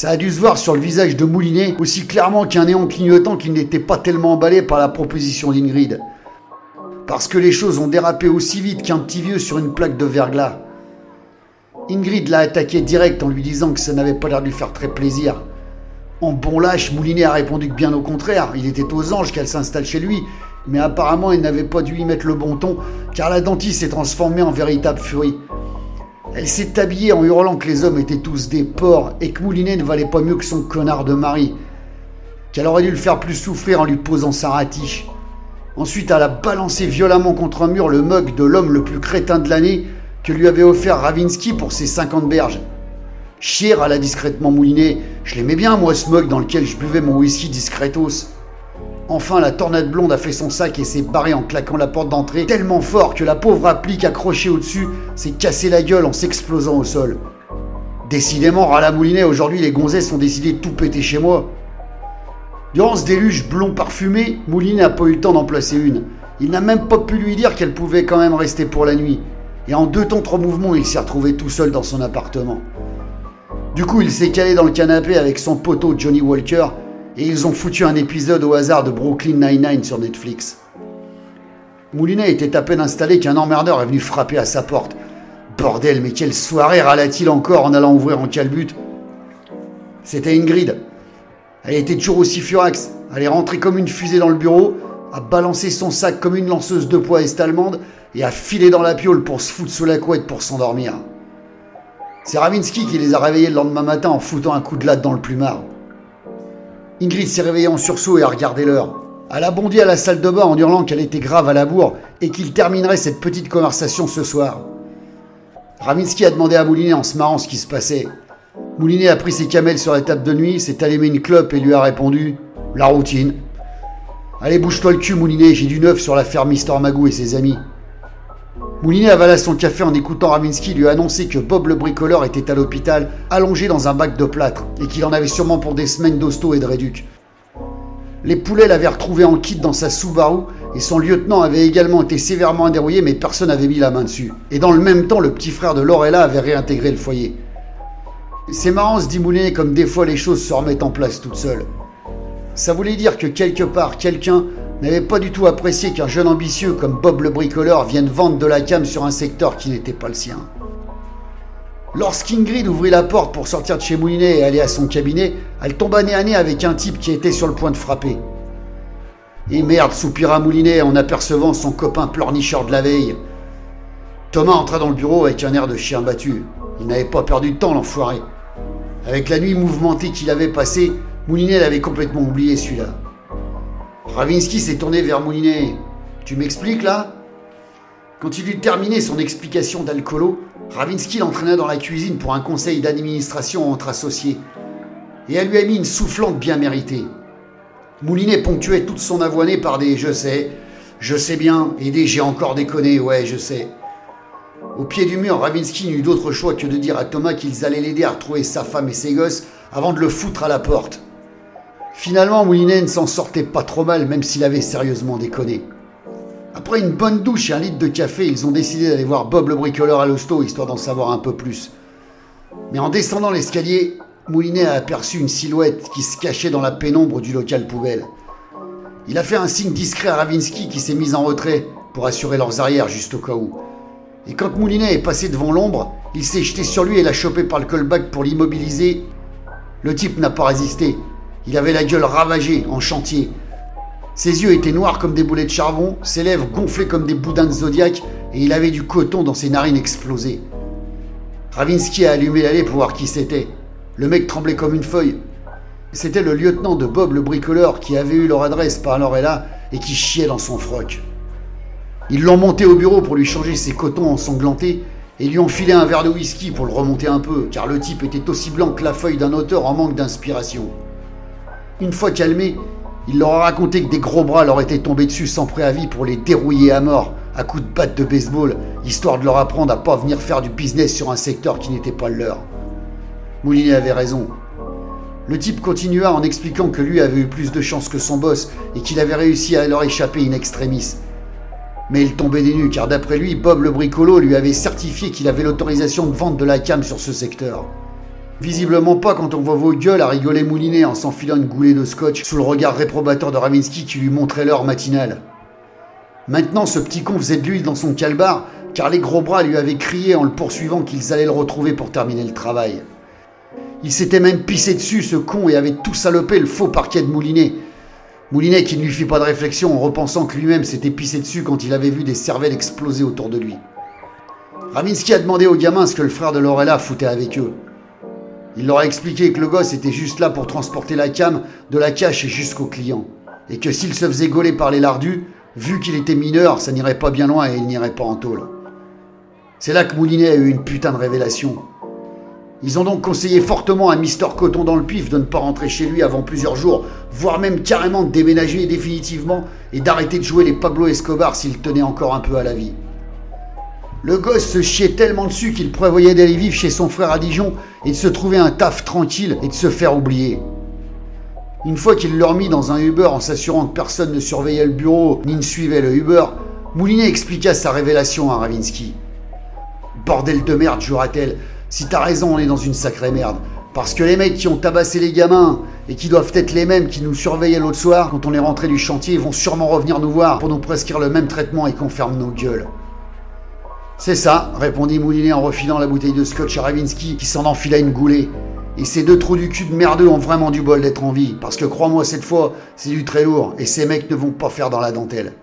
Ça a dû se voir sur le visage de Moulinet aussi clairement qu'un néant clignotant qu'il n'était pas tellement emballé par la proposition d'Ingrid. Parce que les choses ont dérapé aussi vite qu'un petit vieux sur une plaque de verglas. Ingrid l'a attaqué direct en lui disant que ça n'avait pas l'air de lui faire très plaisir. En bon lâche, Moulinet a répondu que bien au contraire, il était aux anges qu'elle s'installe chez lui, mais apparemment il n'avait pas dû y mettre le bon ton, car la dentiste s'est transformée en véritable furie. Elle s'est habillée en hurlant que les hommes étaient tous des porcs et que Moulinet ne valait pas mieux que son connard de mari, qu'elle aurait dû le faire plus souffrir en lui posant sa ratiche. Ensuite, elle a balancé violemment contre un mur le mug de l'homme le plus crétin de l'année que lui avait offert Ravinsky pour ses 50 berges. Chier à la discrètement Moulinet, je l'aimais bien moi ce mug dans lequel je buvais mon whisky discretos. Enfin, la tornade blonde a fait son sac et s'est barrée en claquant la porte d'entrée tellement fort que la pauvre applique accrochée au-dessus s'est cassé la gueule en s'explosant au sol. Décidément, Rala Moulinet, aujourd'hui les gonzesses ont décidé de tout péter chez moi. Durant ce déluge blond parfumé, Moulinet n'a pas eu le temps d'en placer une. Il n'a même pas pu lui dire qu'elle pouvait quand même rester pour la nuit. Et en deux temps, trois mouvements, il s'est retrouvé tout seul dans son appartement. Du coup, il s'est calé dans le canapé avec son poteau Johnny Walker et ils ont foutu un épisode au hasard de Brooklyn Nine-Nine sur Netflix. Moulinet était à peine installé qu'un emmerdeur est venu frapper à sa porte. Bordel, mais quelle soirée râla-t-il encore en allant ouvrir en calbute C'était Ingrid. Elle était toujours aussi furax. Elle est rentrée comme une fusée dans le bureau, a balancé son sac comme une lanceuse de poids est-allemande et a filé dans la piole pour se foutre sous la couette pour s'endormir. C'est Ravinsky qui les a réveillés le lendemain matin en foutant un coup de latte dans le plumard. Ingrid s'est réveillée en sursaut et a regardé l'heure. Elle a bondi à la salle de bain en hurlant qu'elle était grave à la bourre et qu'il terminerait cette petite conversation ce soir. Ravinsky a demandé à Moulinet en se marrant ce qui se passait. Moulinet a pris ses camels sur la table de nuit, s'est allumé une clope et lui a répondu La routine. Allez, bouge-toi le cul, Moulinet, j'ai du neuf sur l'affaire Mister Magou et ses amis. Moulinet avala son café en écoutant Ravinsky lui annoncer que Bob le bricoleur était à l'hôpital, allongé dans un bac de plâtre, et qu'il en avait sûrement pour des semaines d'hosto et de réduc. Les poulets l'avaient retrouvé en kit dans sa Subaru, et son lieutenant avait également été sévèrement indérouillé, mais personne n'avait mis la main dessus. Et dans le même temps, le petit frère de Lorella avait réintégré le foyer. C'est marrant, se dit Moulinet, comme des fois les choses se remettent en place toutes seules. Ça voulait dire que quelque part, quelqu'un n'avait pas du tout apprécié qu'un jeune ambitieux comme Bob le bricoleur vienne vendre de la cam sur un secteur qui n'était pas le sien. Lorsqu'Ingrid ouvrit la porte pour sortir de chez Moulinet et aller à son cabinet, elle tomba nez à nez avec un type qui était sur le point de frapper. Et merde, soupira Moulinet en apercevant son copain pleurnicheur de la veille. Thomas entra dans le bureau avec un air de chien battu. Il n'avait pas perdu de temps, l'enfoiré. Avec la nuit mouvementée qu'il avait passée, Moulinet l'avait complètement oublié celui-là. Ravinsky s'est tourné vers Moulinet. Tu m'expliques là? Quand il eut terminé son explication d'alcoolo, Ravinsky l'entraîna dans la cuisine pour un conseil d'administration entre associés. Et elle lui a mis une soufflante bien méritée. Moulinet ponctuait toute son avoinée par des je sais, je sais bien, et des j'ai encore déconné, ouais, je sais. Au pied du mur, Ravinsky n'eut d'autre choix que de dire à Thomas qu'ils allaient l'aider à retrouver sa femme et ses gosses avant de le foutre à la porte. Finalement, Moulinet ne s'en sortait pas trop mal, même s'il avait sérieusement déconné. Après une bonne douche et un litre de café, ils ont décidé d'aller voir Bob le bricoleur à l'hosto, histoire d'en savoir un peu plus. Mais en descendant l'escalier, Moulinet a aperçu une silhouette qui se cachait dans la pénombre du local poubelle. Il a fait un signe discret à Ravinsky qui s'est mis en retrait pour assurer leurs arrières juste au cas où. Et quand Moulinet est passé devant l'ombre, il s'est jeté sur lui et l'a chopé par le callback pour l'immobiliser. Le type n'a pas résisté. Il avait la gueule ravagée, en chantier. Ses yeux étaient noirs comme des boulets de charbon, ses lèvres gonflées comme des boudins de zodiaque, et il avait du coton dans ses narines explosées. Ravinsky a allumé l'allée pour voir qui c'était. Le mec tremblait comme une feuille. C'était le lieutenant de Bob le bricoleur qui avait eu leur adresse par Lorella et qui chiait dans son froc. Ils l'ont monté au bureau pour lui changer ses cotons ensanglantés et lui ont filé un verre de whisky pour le remonter un peu, car le type était aussi blanc que la feuille d'un auteur en manque d'inspiration. Une fois calmé, il leur a raconté que des gros bras leur étaient tombés dessus sans préavis pour les dérouiller à mort à coups de batte de baseball, histoire de leur apprendre à pas venir faire du business sur un secteur qui n'était pas le leur. Moulinet avait raison. Le type continua en expliquant que lui avait eu plus de chance que son boss et qu'il avait réussi à leur échapper in extremis. Mais il tombait des nues car d'après lui, Bob le bricolo lui avait certifié qu'il avait l'autorisation de vente de la cam sur ce secteur. Visiblement pas quand on voit vos gueules à rigoler moulinet en s'enfilant une goulée de scotch sous le regard réprobateur de Ravinsky qui lui montrait l'heure matinale. Maintenant, ce petit con faisait de l'huile dans son calbar car les gros bras lui avaient crié en le poursuivant qu'ils allaient le retrouver pour terminer le travail. Il s'était même pissé dessus, ce con, et avait tout salopé le faux parquet de Moulinet. Moulinet qui ne lui fit pas de réflexion en repensant que lui-même s'était pissé dessus quand il avait vu des cervelles exploser autour de lui. Ravinsky a demandé aux gamins ce que le frère de Lorella foutait avec eux. Il leur a expliqué que le gosse était juste là pour transporter la cam de la cache jusqu'au client. Et que s'il se faisait gauler par les lardus, vu qu'il était mineur, ça n'irait pas bien loin et il n'irait pas en tôle. C'est là que Moulinet a eu une putain de révélation. Ils ont donc conseillé fortement à Mister Coton dans le pif de ne pas rentrer chez lui avant plusieurs jours, voire même carrément de déménager définitivement et d'arrêter de jouer les Pablo Escobar s'il tenait encore un peu à la vie. Le gosse se chiait tellement dessus qu'il prévoyait d'aller vivre chez son frère à Dijon et de se trouver un taf tranquille et de se faire oublier. Une fois qu'il l'a remis dans un Uber en s'assurant que personne ne surveillait le bureau ni ne suivait le Uber, Moulinet expliqua sa révélation à Ravinsky. Bordel de merde, jura-t-elle. Si t'as raison, on est dans une sacrée merde. Parce que les mecs qui ont tabassé les gamins et qui doivent être les mêmes qui nous surveillaient l'autre soir quand on est rentré du chantier vont sûrement revenir nous voir pour nous prescrire le même traitement et qu'on ferme nos gueules. C'est ça, répondit Moulinet en refilant la bouteille de scotch à Ravinsky qui s'en enfila une goulée. Et ces deux trous du cul de merdeux ont vraiment du bol d'être en vie, parce que crois-moi cette fois, c'est du très lourd, et ces mecs ne vont pas faire dans la dentelle.